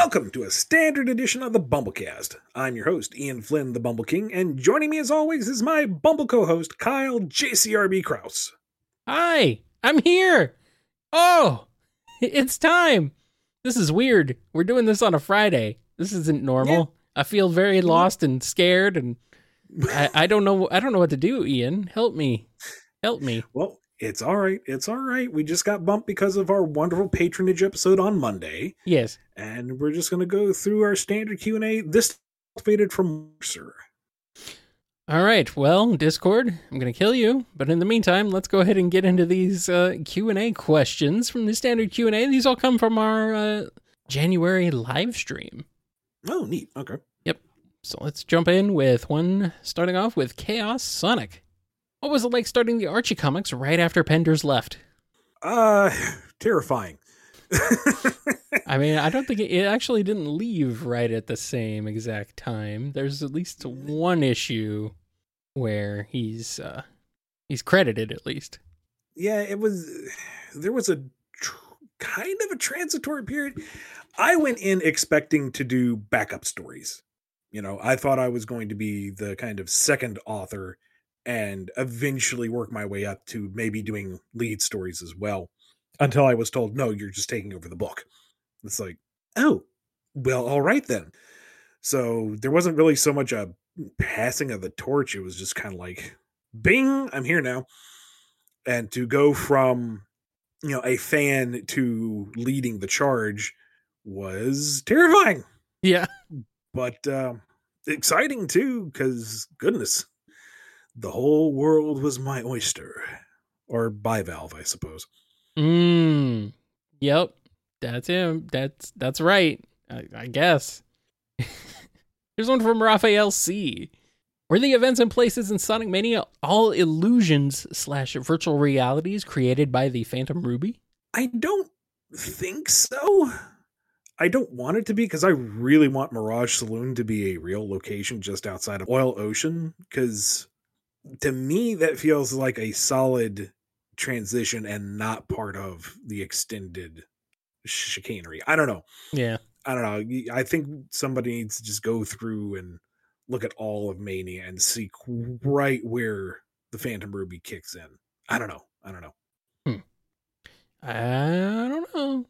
Welcome to a standard edition of the BumbleKast. I'm your host, Ian Flynn, the Bumble King, and joining me as always is my Bumble co host, Kyle JCRB Crouse. Hi, I'm here. Oh, it's time. This is weird. We're doing this on a Friday. This isn't normal. I feel very lost and scared, and I, I don't know. I don't know what to do. Ian, help me. Help me. Well, it's all right. It's all right. We just got bumped because of our wonderful Patreon episode on Monday, Yes. and we're just going to go through our standard Q&A. This faded from sir. All right. Well, Discord, I'm gonna kill you. But in the meantime, let's go ahead and get into these uh, Q and A questions from the standard Q and A. These all come from our uh, January live stream. Oh, neat. Okay. Yep. So let's jump in with one starting off with Chaos Sonic. What was it like starting the Archie comics right after Penders left? Uh, terrifying. I mean, I don't think it, it actually didn't leave right at the same exact time. There's at least one issue where he's uh he's credited at least. yeah, it was. There was a tr- kind of a transitory period. I went in expecting to do backup stories. You know, I thought I was going to be the kind of second author and eventually work my way up to maybe doing lead stories as well. Until I was told, no, you're just taking over the book. It's like, oh, well, all right then. So there wasn't really so much a passing of the torch. It was just kind of like, bing, I'm here now. And to go from, you know, a fan to leading the charge was terrifying Yeah. but uh, exciting too because goodness the whole world was my oyster or bivalve i suppose Mm. Yep. That's him. That's that's right. I, I guess. Here's one from Raphael C. Were the events and places in Sonic Mania all illusions slash virtual realities created by the Phantom Ruby? i don't think so i don't want it to be because i really want mirage saloon to be a real location just outside of oil ocean because to me that feels like a solid transition and not part of the extended chicanery i don't know Yeah. I don't know. I think somebody needs to just go through and look at all of Mania and see right where the Phantom Ruby kicks in. I don't know. I don't know. Hmm. I don't know.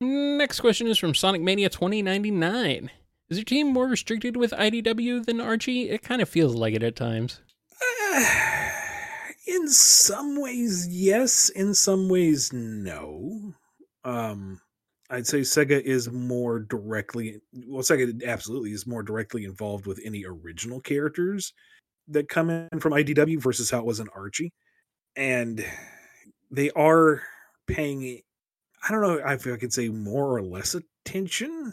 Next question is from Sonic Mania 2099. Is your team more restricted with IDW than Archie? It kind of feels like it at times. in some ways, yes. In some ways, no. Um, I'd say Sega is more directly. Well, Sega absolutely is more directly involved with any original characters that come in from IDW versus how it was in Archie, and they are paying. I don't know if I could say more or less attention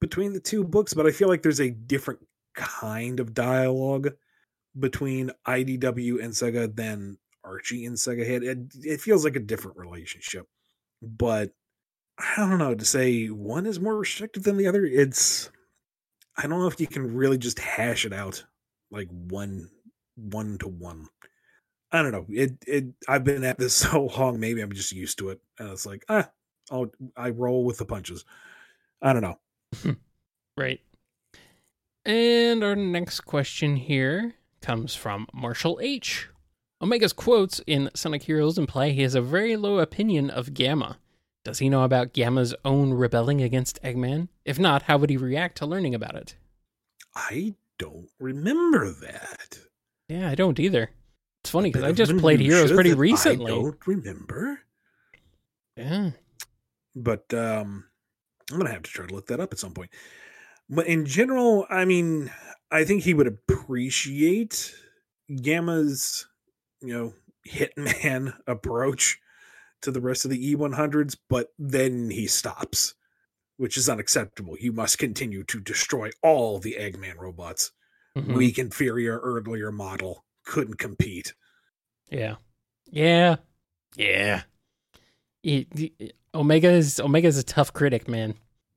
between the two books, but I feel like there's a different kind of dialogue between IDW and Sega than Archie and Sega had. It, it feels like a different relationship, but I don't know to say one is more restrictive than the other. It's I don't know if you can really just hash it out like one one to one. I don't know. It it I've been at this so long, maybe I'm just used to it, and it's like ah, I'll I roll with the punches. I don't know. Right. And our next question here comes from Marshall H. Omega's quotes in Sonic Heroes imply he has a very low opinion of Gamma. Does he know about Gamma's own rebelling against Eggman? If not, how would he react to learning about it? I don't remember that. Yeah, I don't either. It's funny because I just played Heroes pretty recently. I don't remember. Yeah. but um i'm gonna have to try to look that up at some point but in general i mean i think he would appreciate gamma's you know hitman approach to the rest of the e100s but then he stops which is unacceptable you must continue to destroy all the eggman robots Mhm. weak inferior earlier model couldn't compete Yeah. Yeah. Yeah. He- he- Omega is Omega is a tough critic, man.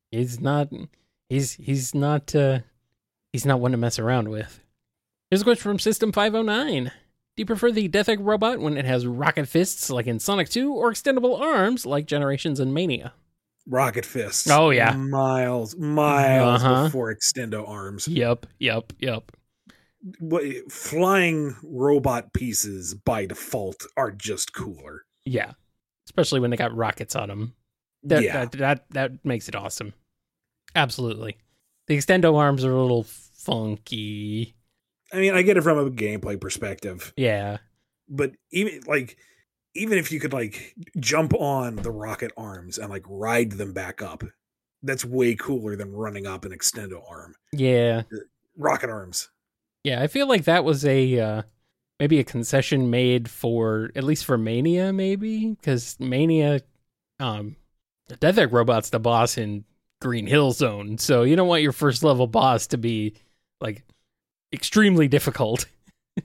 He's not he's he's not uh he's not one to mess around with. Here's a question from System 509. Do you prefer the Death Egg robot when it has rocket fists like in Sonic 2 or extendable arms like Generations and Mania? Rocket fists. Oh, yeah. miles, miles Uh-huh. before Extendo Arms. Yep, yep, yep. Flying robot pieces by default are just cooler. Yeah. Especially when they got rockets on them. That, yeah, that that that makes it awesome. Absolutely. The extendo arms are a little funky. I mean, I get it from a gameplay perspective, Yeah. but even like, even if you could like jump on the rocket arms and like ride them back up, that's way cooler than running up an extendo arm. Yeah. Rocket arms. Yeah, I feel like that was a uh maybe a concession made for at least for Mania maybe cuz Mania um the Death Egg robot's the boss in Green Hill Zone. So you don't want your first level boss to be like extremely difficult.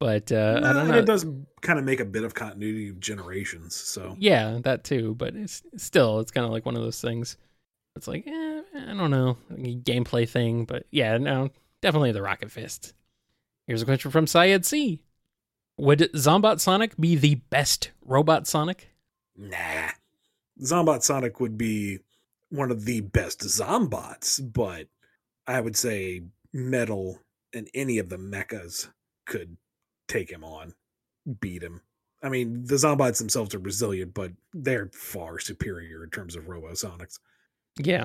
but uh I don't know. It does kind of make a bit of continuity of generations. So Yeah, that too, but it's still it's kind of like one of those things. It's like, eh, I don't know, a gameplay thing, but yeah, no, definitely the Rocket Fist. Here's a question from Syed C. Would Zombot Sonic be the best robot Sonic? nah, Zombot Sonic would be one of the best Zombots, but I would say Metal and any of the mechas could take him on, beat him. I mean, the Zombots themselves are resilient, but they're far superior in terms of Robo Sonics. Yeah,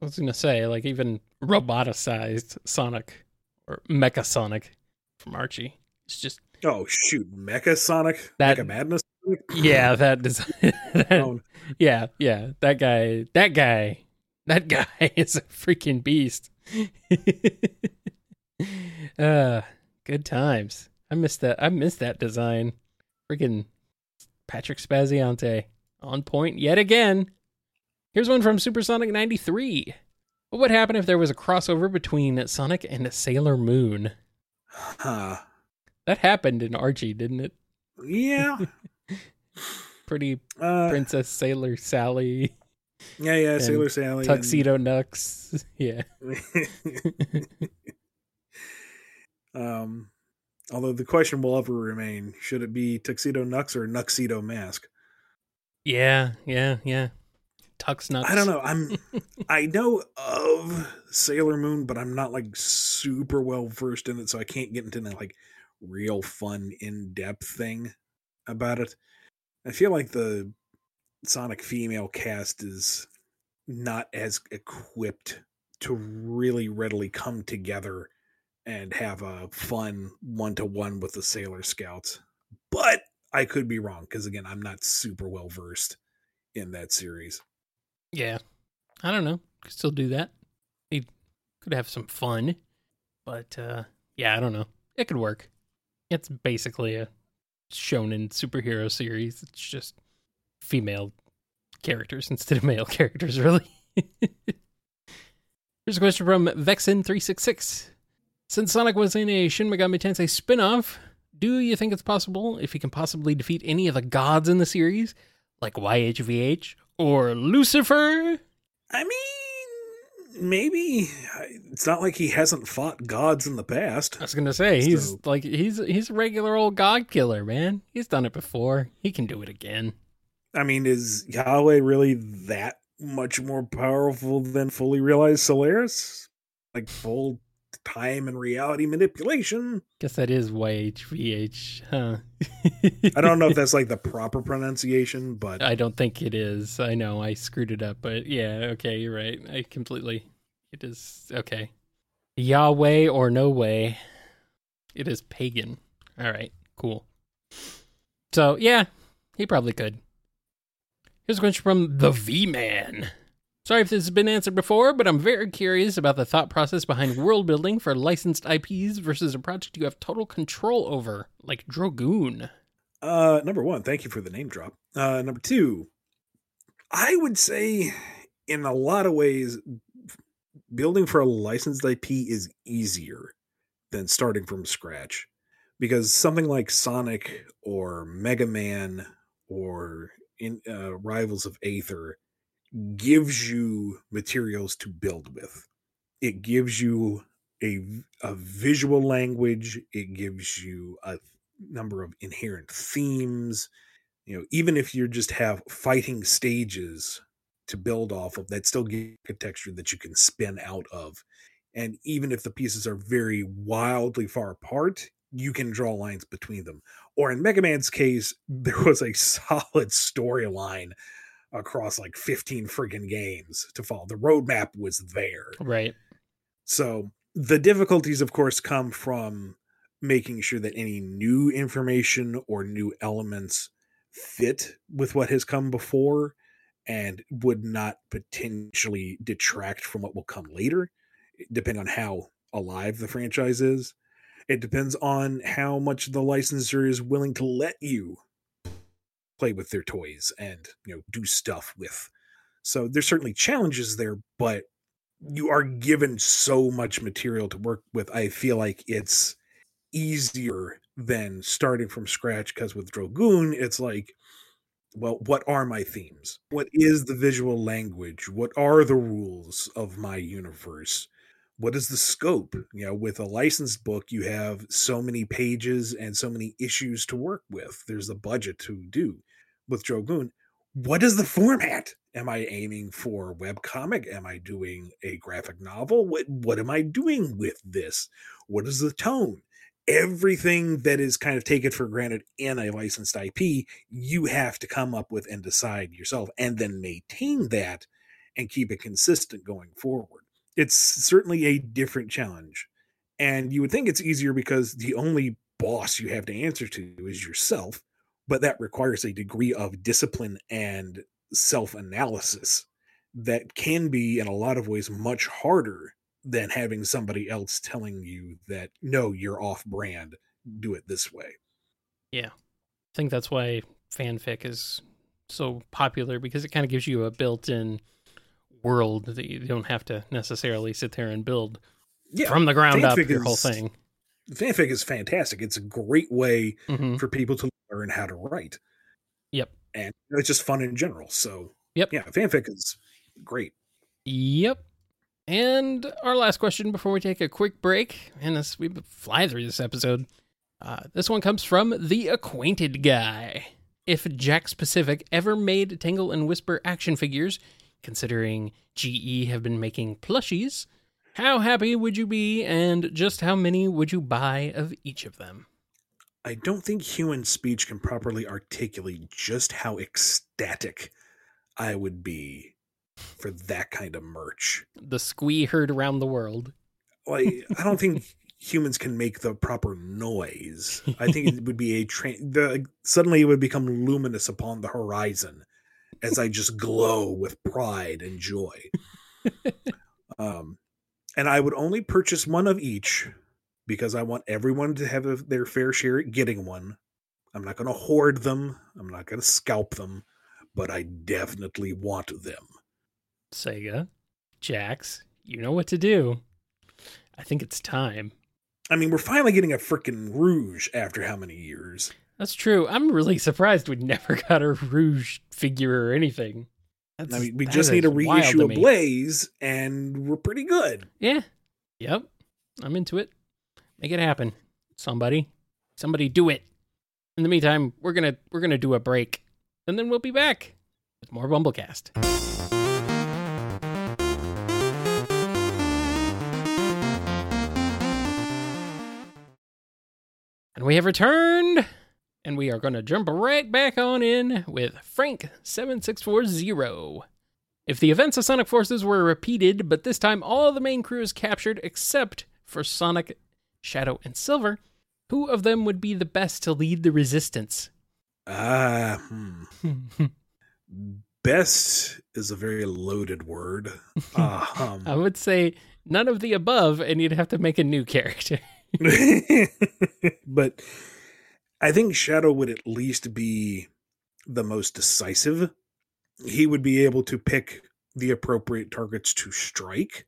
I was gonna say like even roboticized Sonic or Mecha Sonic from Archie. It's just Oh shoot, Mecha Sonic, That- Mecha Madness. Yeah, that design. that- Yeah, yeah. That guy, that guy, that guy is a freaking beast. uh, good times. I missed that. I missed that design. Freaking Patrick Spaziante on point yet again. Here's one from Supersonic 93. What would happen if there was a crossover between Sonic and Sailor Moon? huh. That happened in Archie, didn't it? Yeah. Pretty Uh, Princess Sailor Sally, yeah, yeah, and Sailor Sally. and- Tuxedo Nux. Yeah. Um, although the question will ever remain: Should it be Tuxedo Nux or Nuxedo Mask? Yeah, yeah, yeah. Tux Nux. I don't know. I'm I know of Sailor Moon, but I'm not like super well versed in it, so I can't get into the like real fun in depth thing about it. I feel like the Sonic female cast is not as equipped to really readily come together and have a fun one to one with the Sailor Scouts. But I could be wrong because again, I'm not super well versed in that series. Yeah. I don't know. Could still do that. He could have some fun. But uh yeah, I don't know. It could work. It's basically a shonen superhero series. It's just female characters instead of male characters, really. Here's a question from Vexen366. Since Sonic was in a Shin Megami Tensei spin-off, do you think it's possible if he can possibly defeat any of the gods in the series, like YHVH or Lucifer? I mean, maybe it's not like he hasn't fought gods in the past. I was gonna say he's So- like he's he's a regular old god killer, man. He's done it before. He can do it again. I mean, is Yahweh really that much more powerful than fully realized Solaris? Like full time and reality manipulation? Guess that is YHVH, huh? I don't know if that's like the proper pronunciation, but I don't think it is. I know I screwed it up, but yeah, okay, you're right. I completely. It is okay. Yahweh or no way. It is pagan. All right, cool. So yeah, he probably could. Here's a question from the V Man. Sorry if this has been answered before, but I'm very curious about the thought process behind world building for licensed IPs versus a project you have total control over, like Dragoon. Uh, number one, thank you for the name drop. Uh, number two, I would say in a lot of ways, building for a licensed IP is easier than starting from scratch because something like Sonic or Mega Man or in uh, Rivals of Aether gives you materials to build with. It gives you a, a visual language. It gives you a number of inherent themes. You know, even if you just have fighting stages to build off of that still give a texture that you can spin out of. And even if the pieces are very wildly far apart, you can draw lines between them. Or in Mega Man's case, there was a solid storyline across like 15 friggin' games to follow. The roadmap was there. Right. So the difficulties, of course, come from making sure that any new information or new elements fit with what has come before and would not potentially detract from what will come later, depending on how alive the franchise is. It depends on how much the licensor is willing to let you play with their toys and you know do stuff with. So there's certainly challenges there, but you are given so much material to work with. I feel like it's easier than starting from scratch because with Dragoon, it's like, well, what are my themes? What is the visual language? What are the rules of my universe? What is the scope? You know, with a licensed book, you have so many pages and so many issues to work with. There's a budget to do. With Dragoon, what is the format? Am I aiming for web comic? Am I doing a graphic novel? What what am I doing with this? What is the tone? Everything that is kind of taken for granted in a licensed IP, you have to come up with and decide yourself and then maintain that and keep it consistent going forward. It's certainly a different challenge. And you would think it's easier because the only boss you have to answer to is yourself but that requires a degree of discipline and self analysis that can be, in a lot of ways, much harder than having somebody else telling you that, no, you're off brand, do it this way. Yeah. I think that's why fanfic is so popular because it kind of gives you a built in world that you don't have to necessarily sit there and build yeah, from the ground up your is, whole thing. Fanfic is fantastic. It's a great way mm-hmm. for people to learn how to write. Yep. And it's just fun in general. So, yep. Yeah, fanfic is great. Yep. And our last question before we take a quick break, and this we fly through this episode. Uh, this one comes from the acquainted guy. If Jakks Pacific ever made Tangle and Whisper action figures, considering GE have been making plushies, how happy would you be, and just how many would you buy of each of them? I don't think human speech can properly articulate just how ecstatic I would be for that kind of merch. The squee heard around the world. Like, I don't think humans can make the proper noise. I think it would be a train. The suddenly it would become luminous upon the horizon as I just glow with pride and joy. um, and I would only purchase one of each because I want everyone to have a, their fair share at getting one. I'm not going to hoard them. I'm not going to scalp them, but I definitely want them. Sega, Jakks, you know what to do. I think it's time. I mean, we're finally getting a freaking Rouge after how many years? That's true. I'm really surprised we never got a Rouge figure or anything. That's, I mean, we just need a reissue of Blaze, and we're pretty good. Yeah. Yep. I'm into it. Make it happen. Somebody. Somebody do it. In the meantime, we're gonna we're gonna do a break. And then we'll be back with more BumbleKast. And we have returned, and we are going to jump right back on in with Frank7640. If the events of Sonic Forces were repeated, but this time all the main crew is captured except for Sonic Shadow, and Silver, who of them would be the best to lead the resistance? Ah, uh, hmm. best is a very loaded word. Uh, um, I would say none of the above, and you'd have to make a new character. but I think Shadow would at least be the most decisive. He would be able to pick the appropriate targets to strike,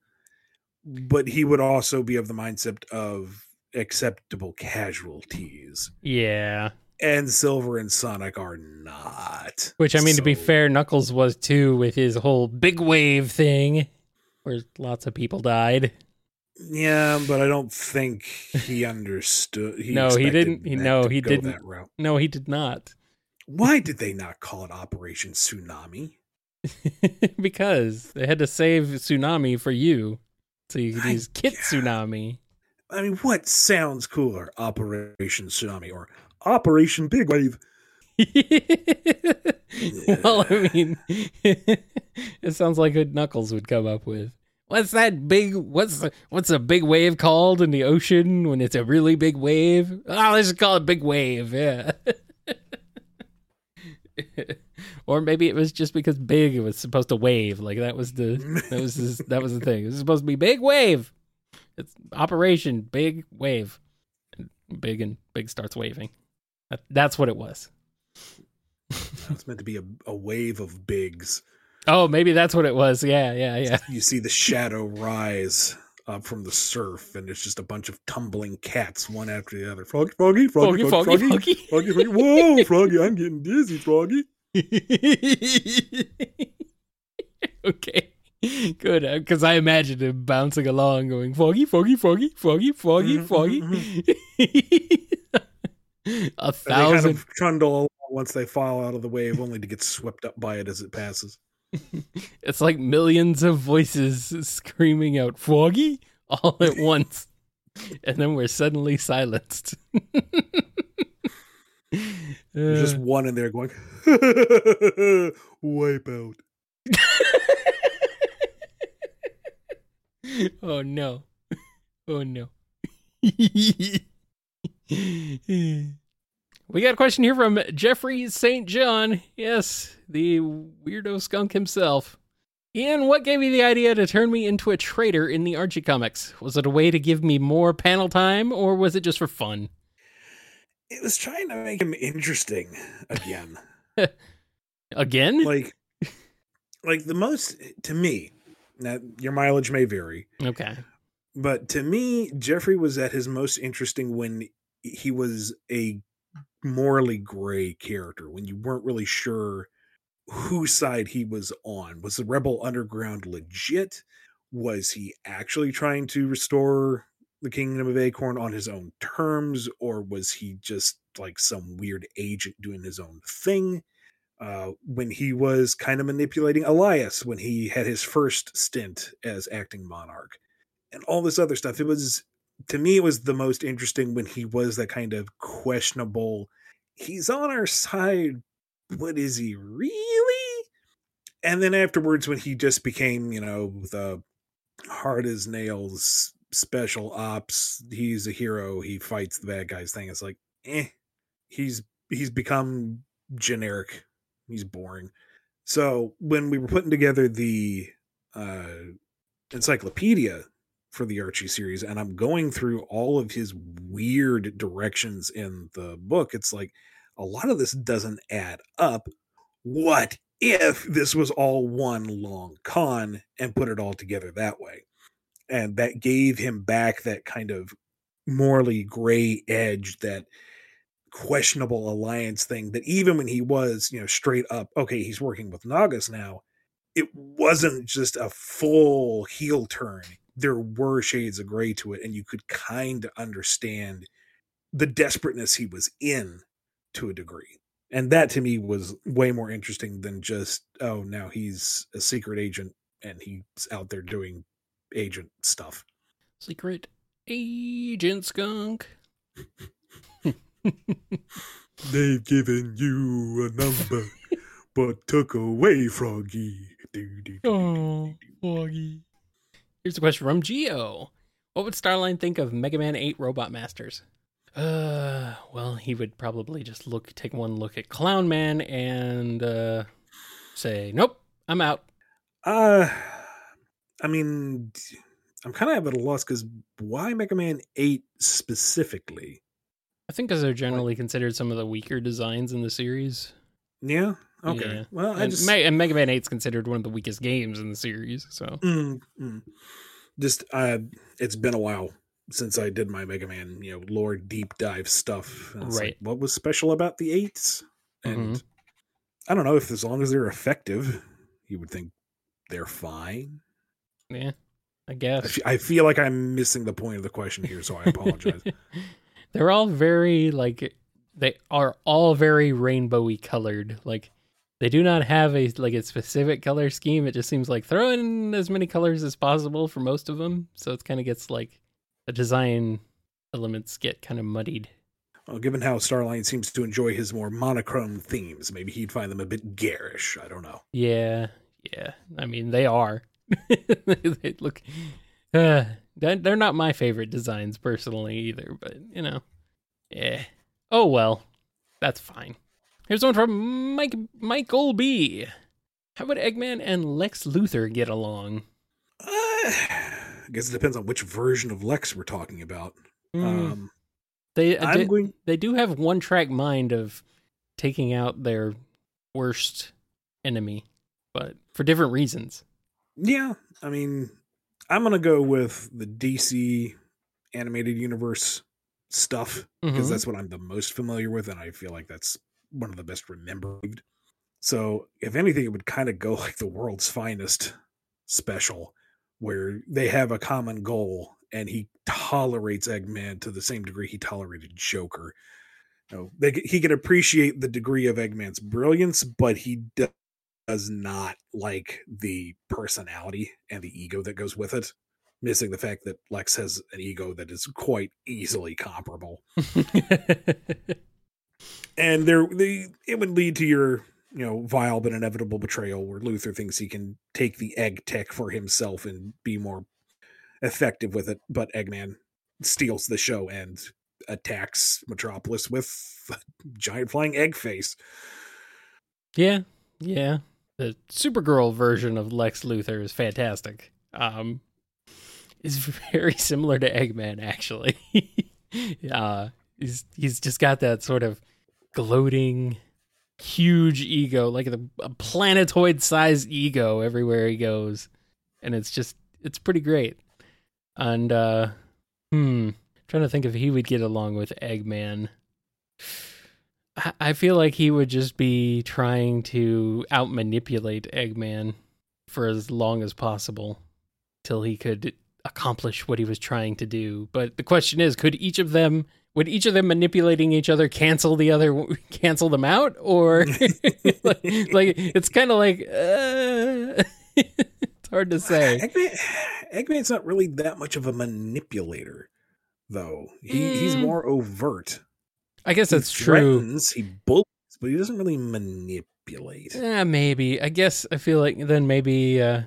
but he would also be of the mindset of acceptable casualties. Yeah. And Silver and Sonic are not. Which I mean so... to be fair, Knuckles was too with his whole big wave thing where lots of people died. Yeah, but I don't think he understood. He no, he didn't. He, no, he didn't. No, he did not. Why did they not call it Operation Tsunami? because they had to save tsunami for you, so you could use Kit Tsunami. I mean, what sounds cooler? Operation Tsunami or Operation Big Wave? well, I mean, it sounds like what Knuckles would come up with. What's that big? What's the, what's a big wave called in the ocean when it's a really big wave? Oh, let's just call it big wave. Yeah. or maybe it was just because big it was supposed to wave. Like that was the that was his, that was the thing. It was supposed to be big wave. It's Operation Big Wave. Big and big starts waving. That, that's what it was. It's meant to be a, a wave of bigs. Oh, maybe that's what it was. Yeah, yeah, yeah. You see the shadow rise up from the surf, and it's just a bunch of tumbling cats, one after the other. Froggy, froggy, froggy, froggy, foggy, froggy, foggy. froggy, froggy. Whoa, froggy! I'm getting dizzy, froggy. okay. Good, because I imagined him bouncing along, going foggy, foggy, foggy, foggy, foggy, Mhm, foggy. a And they kind thousand. of trundle along once they fall out of the wave, only to get swept up by it as it passes. It's like millions of voices screaming out foggy all at once, and then we're suddenly silenced. There's Uh, just one in there going, wipe out. oh no. Oh no. we got a question here from Geoffrey St. John. Yes, the weirdo skunk himself. Ian, what gave you the idea to turn me into a traitor in the Archie comics? Was it a way to give me more panel time, or was it just for fun? It was trying to make him interesting again. Again? like, like the most to me. Now, your mileage may vary, okay. but to me, Geoffrey was at his most interesting when he was a morally gray character. When you weren't really sure whose side he was on. Was the Rebel Underground legit? Was he actually trying to restore the Kingdom of Acorn on his own terms, or was he just like some weird agent doing his own thing? Uh, when he was kind of manipulating Elias when he had his first stint as acting monarch, and all this other stuff. It was to me, it was the most interesting when he was that kind of questionable. He's on our side, but is he really? And then afterwards, when he just became, you know, the hard as nails special ops, he's a hero. He fights the bad guys thing. It's like, eh, he's he's become generic. He's boring. So when we were putting together the uh, encyclopedia for the Archie series, and I'm going through all of his weird directions in the book, it's like a lot of this doesn't add up. What if this was all one long con and put it all together that way? And that gave him back that kind of morally gray edge, that questionable alliance thing that even when he was, you know, straight up, okay, he's working with Naugus now, it wasn't just a full heel turn. There were shades of gray to it, and you could kind of understand the desperateness he was in to a degree. And that to me was way more interesting than just, oh, now he's a secret agent and he's out there doing agent stuff. Secret Agent Skunk. They've given you a number, but took away Froggy. Oh, Foggy. Here's a question from Geo. What would Starline think of Mega Man 8 Robot Masters? Uh, well, he would probably just look, take one look at Clown Man and uh, say, "Nope, I'm out." Uh, I mean, I'm kind of at a loss because why Mega Man 8 specifically? I think because they're generally considered some of the weaker designs in the series. Yeah. Okay. Yeah. Well, I and, just Me- and Mega Man 8 is considered one of the weakest games in the series. So Mm, mm. just uh, it's been a while since I did my Mega Man, you know, lore deep dive stuff. It's like, Right. what was special about the eights? And Mhm. I don't know if as long as they're effective, you would think they're fine. yeah, I guess I feel like I'm missing the point of the question here, so I apologize. They're all very like they are all very rainbowy colored. Like They do not have a like a specific color scheme. It just seems like throw in as many colors as possible for most of them. So it kind of gets like the design elements get kind of muddied. Well, given how Starline seems to enjoy his more monochrome themes, maybe he'd find them a bit garish. I don't know. Yeah, yeah. I mean, they are. they look. Uh, they're not my favorite designs personally either, but you know, yeah. Oh well, that's fine. Here's one from Mike Michael B. How would Eggman and Lex Luthor get along? Uh, I guess it depends on which version of Lex we're talking about. Mm. Um, they uh, they, going... they do have one track mind of taking out their worst enemy, but for different reasons. Yeah, I mean, I'm gonna go with the DC animated universe stuff because mm-hmm. that's what I'm the most familiar with, and I feel like that's one of the best remembered. So, if anything, it would kind of go like the world's finest special, where they have a common goal and he tolerates Eggman to the same degree he tolerated Joker. You know, they, he can appreciate the degree of Eggman's brilliance, but he does not like the personality and the ego that goes with it. Missing the fact that Lex has an ego that is quite easily comparable. and there, the it would lead to your you know vile but inevitable betrayal, where Luthor thinks he can take the egg tech for himself and be more effective with it, but Eggman steals the show and attacks Metropolis with a giant flying egg face. Yeah, yeah. The Supergirl version of Lex Luthor is fantastic. Um, is very similar to Eggman, actually. uh, he's he's just got that sort of gloating, huge ego, like a, a planetoid-sized ego everywhere he goes, and it's just it's pretty great. And uh hmm, trying to think if he would get along with Eggman. I feel like he would just be trying to out manipulate Eggman for as long as possible till he could accomplish what he was trying to do. But the question is, could each of them would each of them manipulating each other cancel the other cancel them out or like, like, it's kind of like uh, it's hard to say. Eggman, Eggman's not really that much of a manipulator, though. He mm. he's more overt. I guess that's true. He bullies, but he doesn't really manipulate. Yeah, maybe. I guess I feel like then maybe uh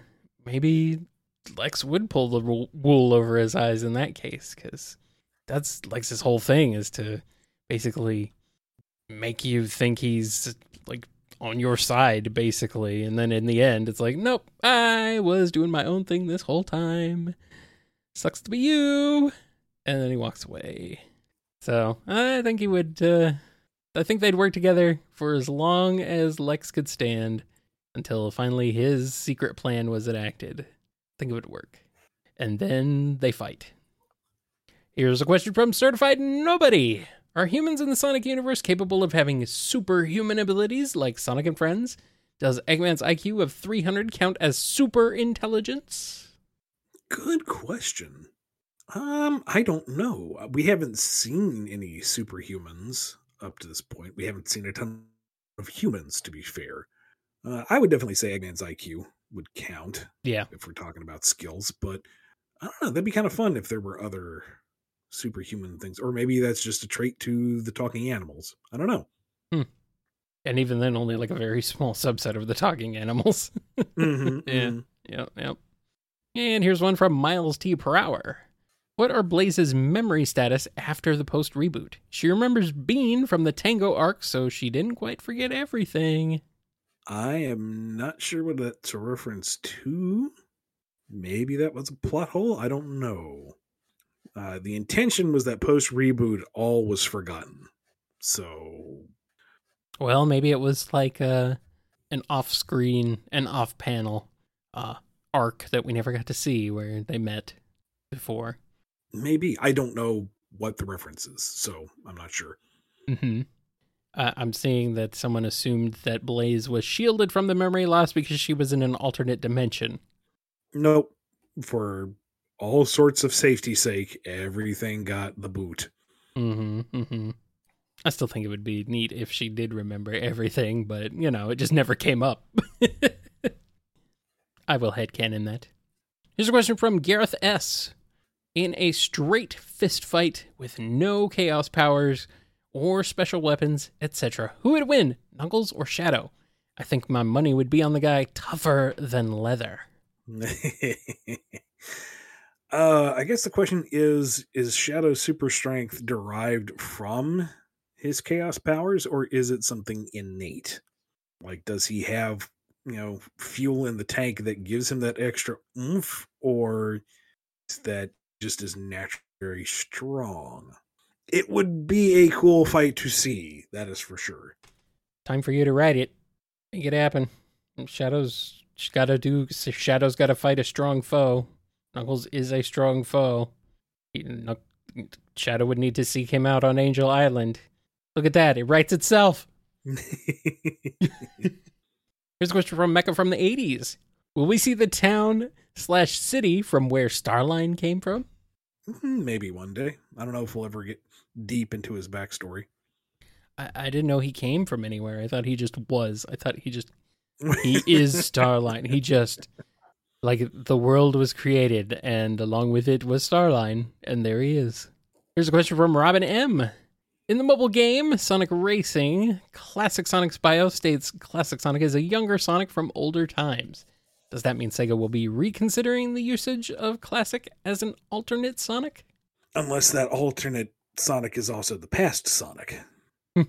maybe Lex would pull the wool over his eyes in that case because that's Lex's whole thing is to basically make you think he's like on your side basically and then in the end it's like nope i was doing my own thing this whole time sucks to be you and then he walks away so i think he would uh i think they'd work together for as long as lex could stand until finally his secret plan was enacted i think it would work and then they fight here's a question from certified nobody are humans in the Sonic universe capable of having superhuman abilities like Sonic and Friends? Does Eggman's IQ of 300 count as super intelligence? Good question. Um, I don't know. We haven't seen any superhumans up to this point. We haven't seen a ton of humans, to be fair. Uh, I would definitely say Eggman's IQ would count. Yeah. If we're talking about skills, but I don't know. That'd be kind of fun if there were other superhuman things, or maybe that's just a trait to the talking animals. I don't know. Hmm. And even then, only like a very small subset of the talking animals. mm-hmm, yeah. Mm-hmm. Yep. Yep. And here's one from Miles T per hour. What are Blaze's memory status after the post reboot? She remembers Bean from the Tango arc, so she didn't quite forget everything. I am not sure what that's a reference to. Maybe that was a plot hole. I don't know. Uh, the intention was that post reboot, all was forgotten. So, well, maybe it was like a uh, an off screen, an off panel uh, arc that we never got to see where they met before. Maybe I don't know what the reference is, so I'm not sure. Hmm. Uh, I'm seeing that someone assumed that Blaze was shielded from the memory loss because she was in an alternate dimension. Nope. For all sorts of safety sake, everything got the boot. Mm-hmm, mm-hmm. I still think it would be neat if she did remember everything, but you know, it just never came up. I will headcanon that. Here's a question from Gareth S. In a straight fist fight with no chaos powers or special weapons, etc., who would win, Knuckles or Shadow? I think my money would be on the guy tougher than leather. uh, I guess the question is: Is Shadow's super strength derived from his chaos powers, or is it something innate? Like, does he have you know fuel in the tank that gives him that extra oomph, or is that just is naturally very strong? It would be a cool fight to see. That is for sure. Time for you to write it. Make it happen. Shadow's got to do. Shadow's got to fight a strong foe. Knuckles is a strong foe. Shadow would need to seek him out on Angel Island. Look at that. It writes itself. Here's a question from Mecca from the 80s. Will we see the town slash city from where Starline came from? Mm-hmm, maybe one day. I don't know if we'll ever get deep into his backstory. I, I didn't know he came from anywhere. I thought he just was. I thought he just he is Starline. He just like the world was created and along with it was Starline, and there he is. Here's a question from Robin M. In the mobile game Sonic Racing, Classic Sonic's bio states Classic Sonic is a younger Sonic from older times. Does that mean Sega will be reconsidering the usage of Classic as an alternate Sonic? Unless that alternate Sonic is also the past Sonic. oh,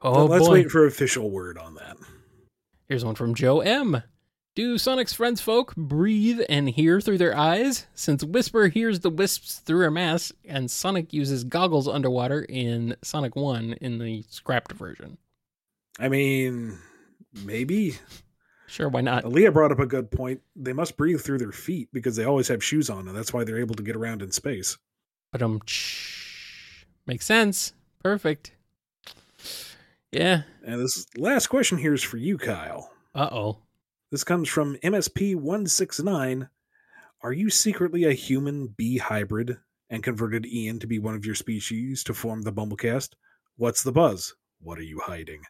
but let's boy. wait for official word on that. Here's one from Joe M. Do Sonic's friends folk breathe and hear through their eyes? Since Whisper hears the wisps through her mask, and Sonic uses goggles underwater in Sonic 1 in the scrapped version. I mean, maybe. Sure, why not? Leah brought up a good point. They must breathe through their feet because they always have shoes on, and that's why they're able to get around in space. But um, makes sense. Perfect. Yeah. And this last question here is for you, Kyle. Uh oh. This comes from MSP169. Are you secretly a human bee hybrid and converted Ian to be one of your species to form the BumbleKast? What's the buzz? What are you hiding?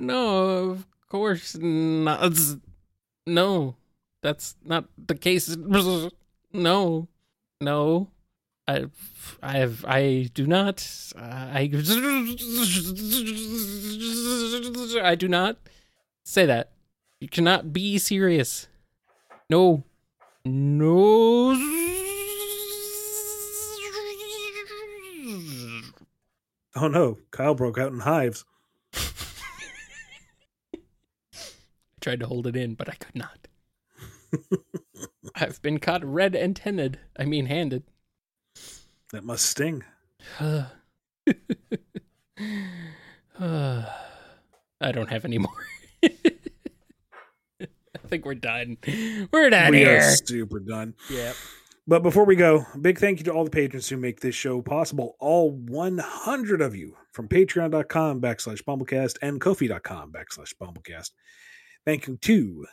No, of course not. No, that's not the case. No, no. I, I have, I do not, I, I do not say that. You cannot be serious. No, no. Oh no, Kyle broke out in hives. Tried to hold it in, but I could not. I've been caught red antennaed. I mean, handed. That must sting. I don't have any more. I think we're done. We're done we here. are super done. Yep. But before we go, big thank you to all the patrons who make this show possible. All 100 of you from patreon.com backslash bumblekast and kofi.com backslash bumblekast. Thank you to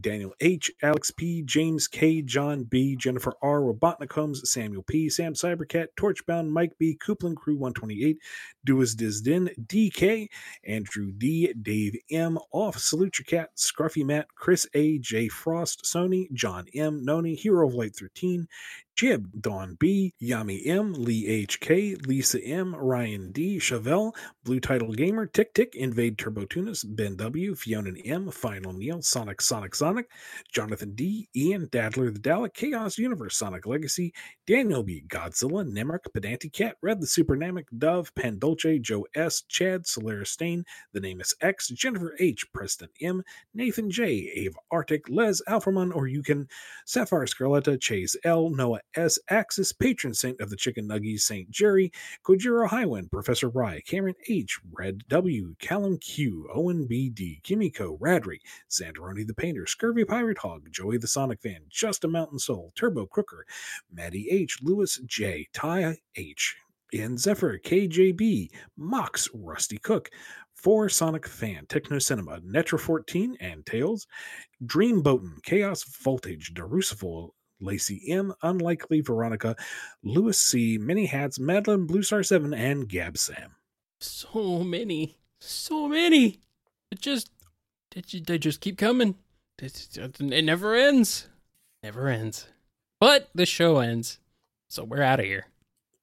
Daniel H., Alex P., James K., John B., Jennifer R., Robotnik Holmes, Samuel P., Sam Cybercat, Torchbound, Mike B., Coupland Crew 128, Duas Dizdin, DK, Andrew D., Dave M., Off, Salute Your Cat, Scruffy Matt, Chris A., J. Frost, Sony, John M., Noni, Hero of Light 13, Jib, Dawn B, Yami M, Lee HK, Lisa M, Ryan D, Chevelle, Blue Title Gamer, Tick Tick, Invade Turbo Tunis, Ben W, Fiona M, Final Neil, Sonic Sonic Sonic, Jonathan D, Ian, Dadler the Dalek, Chaos Universe, Sonic Legacy, Daniel B, Godzilla, Nemric, Pedanti Cat, Red the Supernamic, Dove, Pandolce, Joe S, Chad, Solaris Stain, The Name is X, Jennifer H, Preston M, Nathan J, Ava Arctic, Les Alphamon, or you can Sapphire Scarletta, Chase L, Noah S. Axis, patron saint of the Chicken Nuggies, St. Jerry, Kojiro Highwind, Professor Rye, Cameron H., Red W., Callum Q., Owen B. D., Kimiko, Radry, Sandaroni the Painter, Scurvy Pirate Hog, Joey the Sonic Fan, Just a Mountain Soul, Turbo Crooker, Maddie H., Lewis J., Ty H., Ian Zephyr, KJB, Mox, Rusty Cook, For Sonic Fan, Techno Cinema, Netra 14, and Tails, Dream Boatin, Chaos Voltage, Derucible, Lacey M, Unlikely Veronica, Lewis C, Many Hats, Madeline, Blue Star 7, and Gab Sam. So many. So many. It just they just keep coming. It, never ends. Never ends. But the show ends. So we're out of here.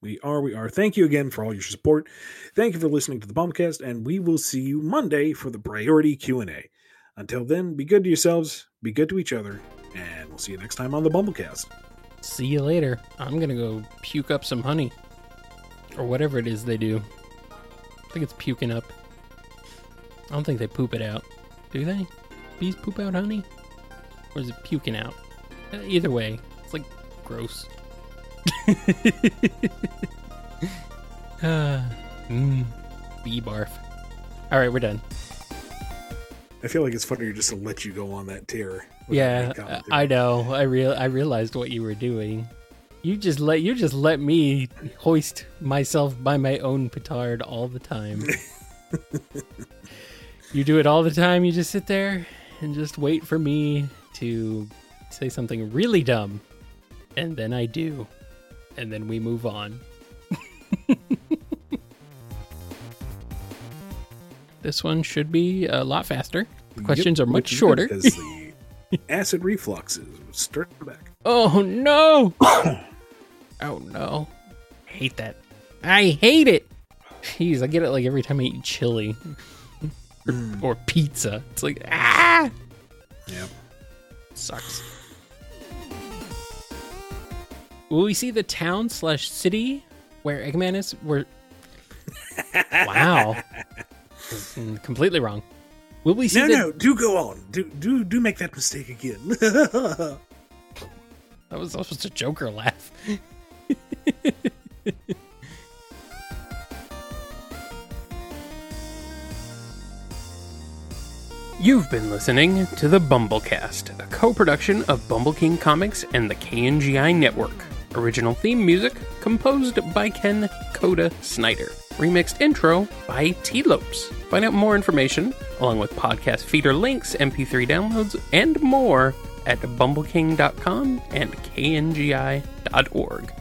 We are, we are. Thank you again for all your support. Thank you for listening to the BumbleKast, and we will see you Monday for the priority Q&A. Until then, be good to yourselves, be good to each other, and we'll see you next time on the BumbleKast. See you later. I'm gonna go puke up some honey. Or whatever it is they do. I think it's puking up. I don't think they poop it out. Do they? Bees poop out honey? Or is it puking out? Uh, Either way, it's like gross. Ah, mm, bee barf. Alright, we're done. I feel like it's funnier just to let you go on that tear. Yeah, uh. I know. I real I realized what you were doing. You just let you just let me hoist myself by my own petard all the time. you do it all the time. You just sit there and just wait for me to say something really dumb, and then I do, and then we move on. this one should be a lot faster. The questions Yep, are much shorter. Good Because the acid refluxes start back. Oh no! oh no! hate that. I hate it. Jeez, I get it like every time I eat chili or, or pizza. It's like ah, Yep. sucks. Will we see the town slash city where Eggman is? Where? wow, Mm, completely wrong. Will we see No, no, do go on. Do do do make that mistake again. That was almost a Joker laugh. You've been listening to the BumbleKast, a co-production of BumbleKing Comics and the KNGI Network. Original theme music composed by Ken Coda Snyder. Remixed intro by Tee Lopes. Find out more information, along with podcast feeder links, MP3 downloads, and more at bumbleking.com and kngi.org.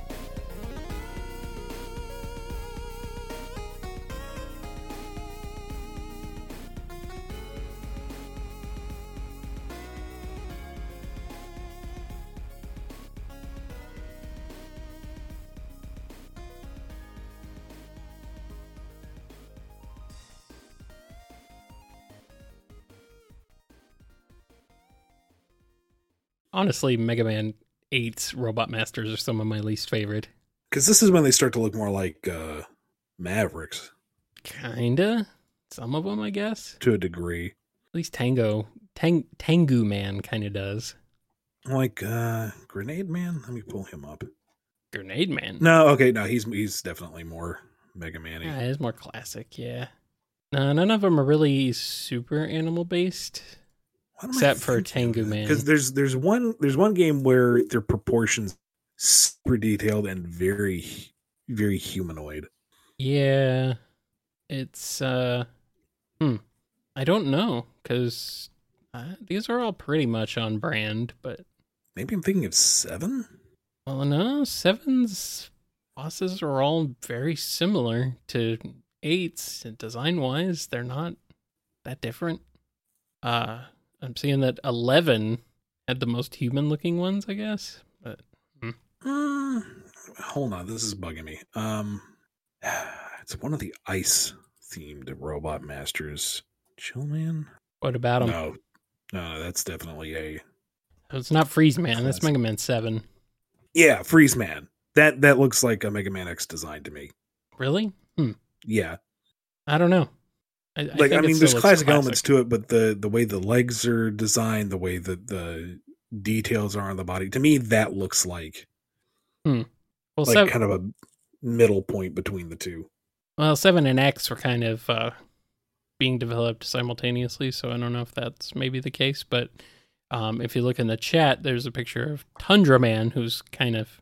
Honestly, Mega Man 8's Robot Masters are some of my least favorite. Because this is when they start to look more like uh, Mavericks Kinda. Some of them, I guess. to a degree. At least Tango, Tang, Tengu Man kind of does. Like uh, Grenade Man. Let me pull him up. Grenade Man. No, okay, no, he's he's definitely more Mega Man-y. Yeah, it's more classic, yeah. No, none of them are really super animal based. What am I Except for? Tengu Man. Because there's there's one there's one game where their proportions super detailed and very very humanoid. Yeah. It's, uh, hmm. I don't know, because uh, these are all pretty much on brand, but, Maybe I'm thinking of seven. well, no, Seven's bosses are all very similar to Eight's design wise. They're not that different. Uh, I'm seeing that 11 had the most human looking ones, I guess, but Uh, hold on, this is bugging me. Um, it's one of the ice themed robot masters. Chill, man. what about him? No, no, that's definitely a It's not Freeze Man, that's Classic. Mega Man 7. yeah. Freeze Man. That that looks like a Mega Man X design to me. Really? Hmm. Yeah, I don't know. I, like think I mean, there's classic, classic. elements to it, but the the way the legs are designed, the way that the details are on the body, to me, that looks like Well, like seven, kind of a middle point between the two. well, seven and X were kind of uh, being developed simultaneously, so I don't know if that's maybe the case. But um, if you look in the chat, there's a picture of Tundra Man, who's kind of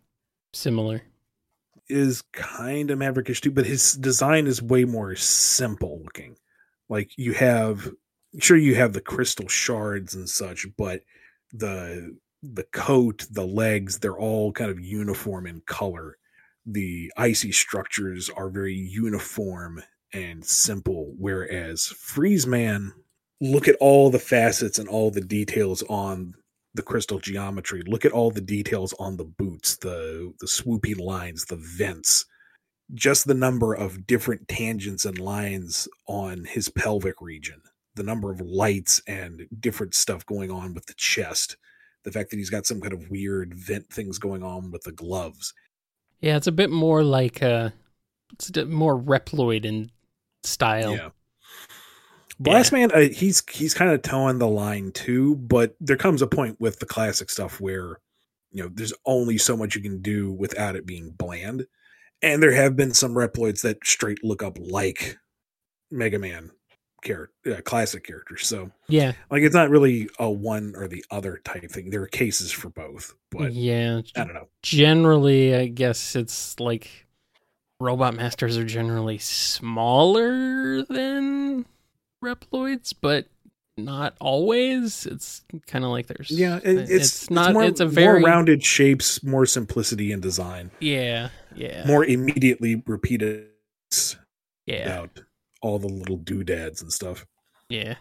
similar. is kind of maverickish too, but his design is way more simple looking. Like you have, sure, you have the crystal shards and such, but the the coat, the legs, they're all kind of uniform in color. The icy structures are very uniform and simple, whereas Freeze Man, look at all the facets and all the details on the crystal geometry. Look at all the details on the boots, the the swooping lines, the vents, just the number of different tangents and lines on his pelvic region, the number of lights and different stuff going on with the chest, the fact that he's got some kind of weird vent things going on with the gloves. Yeah, it's a bit more like uh it's a bit more Reploid in style. Yeah. Blast Man, uh, he's he's kind of toeing the line too, but there comes a point with the classic stuff where you know there's only so much you can do without it being bland, and there have been some Reploids that straight look up like Mega Man character, uh, classic characters. So Yeah. like it's not really a one or the other type thing. There are cases for both, but yeah. I don't know. Generally, I guess it's like robot masters are generally smaller than Reploids, but not always. It's kind of like there's Yeah, it, it's, it's not more, it's a very more rounded shapes, more simplicity in design, yeah yeah more immediately repeated yeah all the little doodads and stuff. yeah